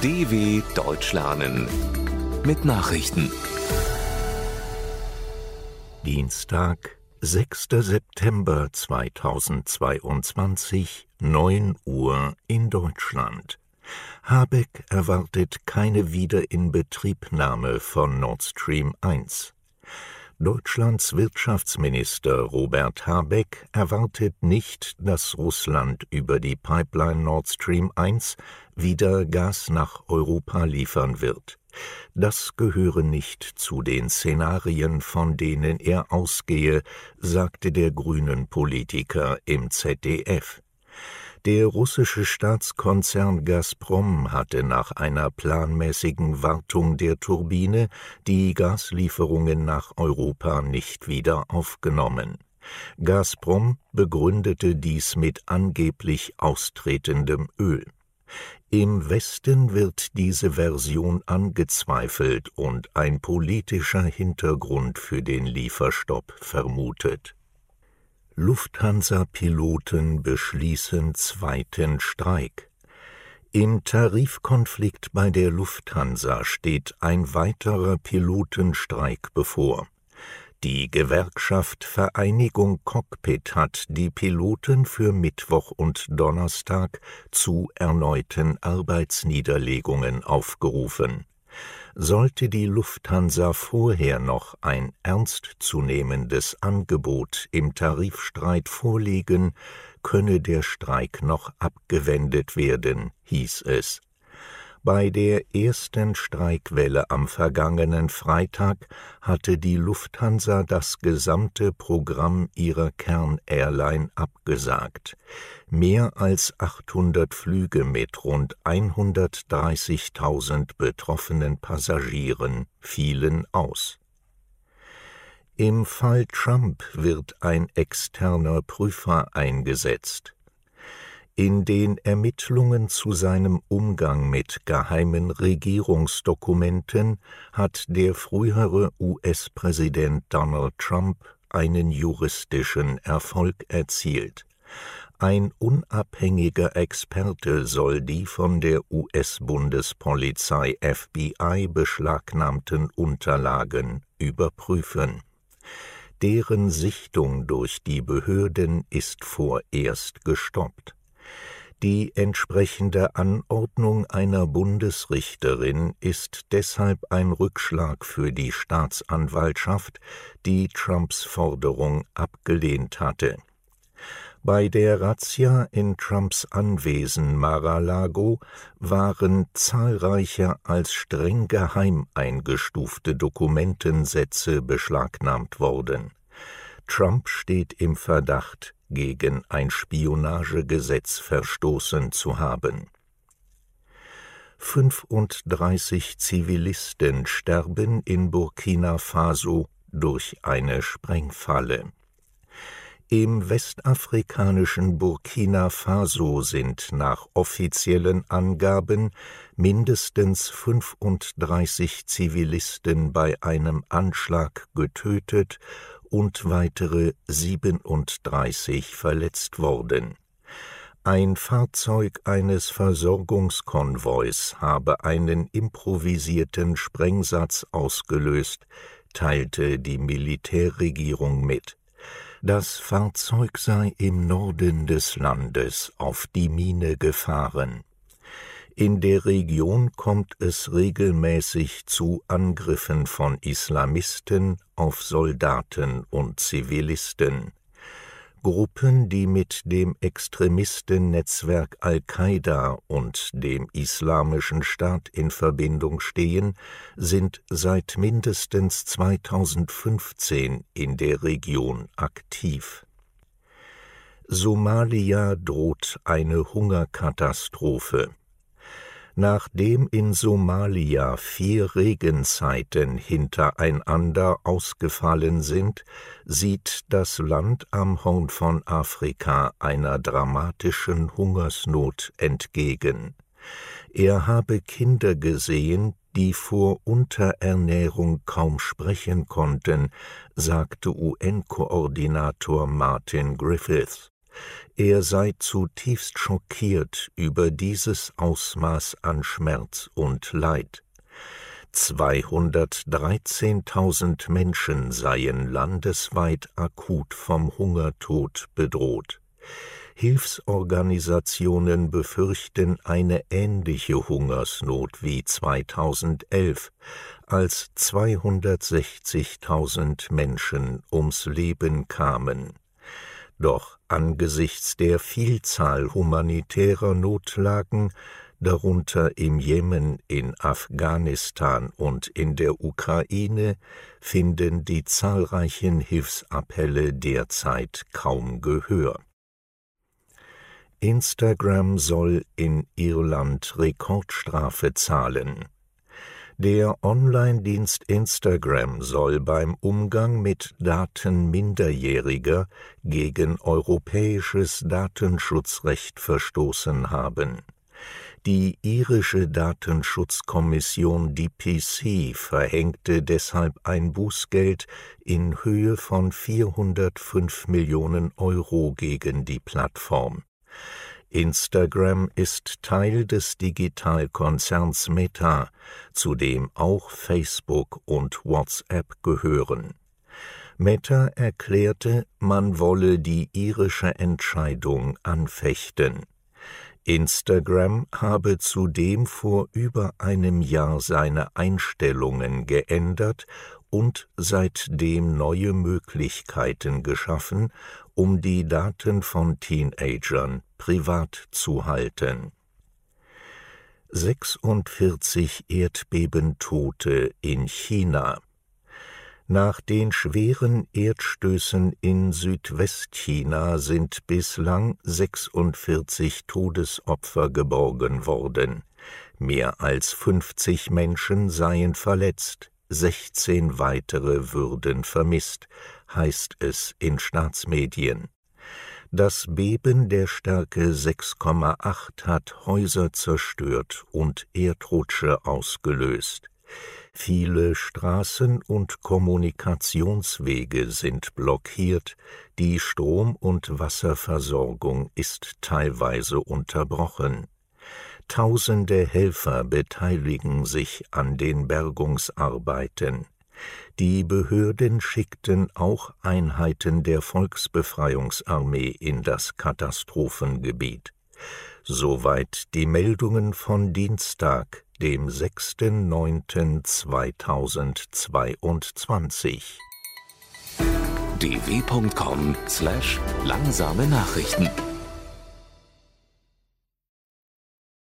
DW Deutsch lernen mit Nachrichten. Dienstag, 6. September 2022, 9 Uhr in Deutschland. Habeck erwartet keine Wiederinbetriebnahme von Nord Stream 1. Deutschlands Wirtschaftsminister Robert Habeck erwartet nicht, dass Russland über die Pipeline Nord Stream 1 wieder Gas nach Europa liefern wird. Das gehöre nicht zu den Szenarien, von denen er ausgehe, sagte der grünen Politiker im ZDF. Der russische Staatskonzern Gazprom hatte nach einer planmäßigen Wartung der Turbine die Gaslieferungen nach Europa nicht wieder aufgenommen. Gazprom begründete dies mit angeblich austretendem Öl. Im Westen wird diese Version angezweifelt und ein politischer Hintergrund für den Lieferstopp vermutet. Lufthansa-Piloten beschließen zweiten Streik. Im Tarifkonflikt bei der Lufthansa steht ein weiterer Pilotenstreik bevor. Die Gewerkschaft Vereinigung Cockpit hat die Piloten für Mittwoch und Donnerstag zu erneuten Arbeitsniederlegungen aufgerufen. Sollte die Lufthansa vorher noch ein ernstzunehmendes Angebot im Tarifstreit vorlegen, könne der Streik noch abgewendet werden, hieß es. Bei der ersten Streikwelle am vergangenen Freitag hatte die Lufthansa das gesamte Programm ihrer Kern-Airline abgesagt. Mehr als 800 Flüge mit rund 130.000 betroffenen Passagieren fielen aus. Im Fall Trump wird ein externer Prüfer eingesetzt. In den Ermittlungen zu seinem Umgang mit geheimen Regierungsdokumenten hat der frühere US-Präsident Donald Trump einen juristischen Erfolg erzielt. Ein unabhängiger Experte soll die von der US-Bundespolizei FBI beschlagnahmten Unterlagen überprüfen. Deren Sichtung durch die Behörden ist vorerst gestoppt. Die entsprechende Anordnung einer Bundesrichterin ist deshalb ein Rückschlag für die Staatsanwaltschaft, die Trumps Forderung abgelehnt hatte. Bei der Razzia in Trumps Anwesen Mar-a-Lago waren zahlreiche als streng geheim eingestufte Dokumentensätze beschlagnahmt worden. Trump steht im Verdacht, gegen ein Spionagegesetz verstoßen zu haben. 35 Zivilisten sterben in Burkina Faso durch eine Sprengfalle. Im westafrikanischen Burkina Faso sind nach offiziellen Angaben mindestens 35 Zivilisten bei einem Anschlag getötet und weitere 37 verletzt worden. Ein Fahrzeug eines Versorgungskonvois habe einen improvisierten Sprengsatz ausgelöst, teilte die Militärregierung mit. Das Fahrzeug sei im Norden des Landes auf die Mine gefahren. In der Region kommt es regelmäßig zu Angriffen von Islamisten auf Soldaten und Zivilisten. Gruppen, die mit dem Extremistennetzwerk Al-Qaida und dem Islamischen Staat in Verbindung stehen, sind seit mindestens 2015 in der Region aktiv. Somalia droht eine Hungerkatastrophe. Nachdem in Somalia vier Regenzeiten hintereinander ausgefallen sind, sieht das Land am Horn von Afrika einer dramatischen Hungersnot entgegen. Er habe Kinder gesehen, die vor Unterernährung kaum sprechen konnten, sagte UN-Koordinator Martin Griffiths. Er sei zutiefst schockiert über dieses Ausmaß an Schmerz und Leid. 213.000 Menschen seien landesweit akut vom Hungertod bedroht. Hilfsorganisationen befürchten eine ähnliche Hungersnot wie 2011, als 260.000 Menschen ums Leben kamen. Doch angesichts der Vielzahl humanitärer Notlagen, darunter im Jemen, in Afghanistan und in der Ukraine, finden die zahlreichen Hilfsappelle derzeit kaum Gehör. Instagram soll in Irland Rekordstrafe zahlen. Der Online-Dienst Instagram soll beim Umgang mit Daten Minderjähriger gegen europäisches Datenschutzrecht verstoßen haben. Die irische Datenschutzkommission DPC verhängte deshalb ein Bußgeld in Höhe von 405 Millionen Euro gegen die Plattform. Instagram ist Teil des Digitalkonzerns Meta, zu dem auch Facebook und WhatsApp gehören. Meta erklärte, man wolle die irische Entscheidung anfechten. Instagram habe zudem vor über einem Jahr seine Einstellungen geändert und seitdem neue Möglichkeiten geschaffen, um die Daten von Teenagern privat zu halten. 46 Erdbebentote in China. Nach den schweren Erdstößen in Südwestchina sind bislang 46 Todesopfer geborgen worden. Mehr als 50 Menschen seien verletzt, 16 weitere würden vermisst, heißt es in Staatsmedien. Das Beben der Stärke 6,8 hat Häuser zerstört und Erdrutsche ausgelöst. Viele Straßen und Kommunikationswege sind blockiert, die Strom- und Wasserversorgung ist teilweise unterbrochen. Tausende Helfer beteiligen sich an den Bergungsarbeiten. Die Behörden schickten auch Einheiten der Volksbefreiungsarmee in das Katastrophengebiet. Soweit die Meldungen von Dienstag, dem 6.9.2022. dw.com/langsame Nachrichten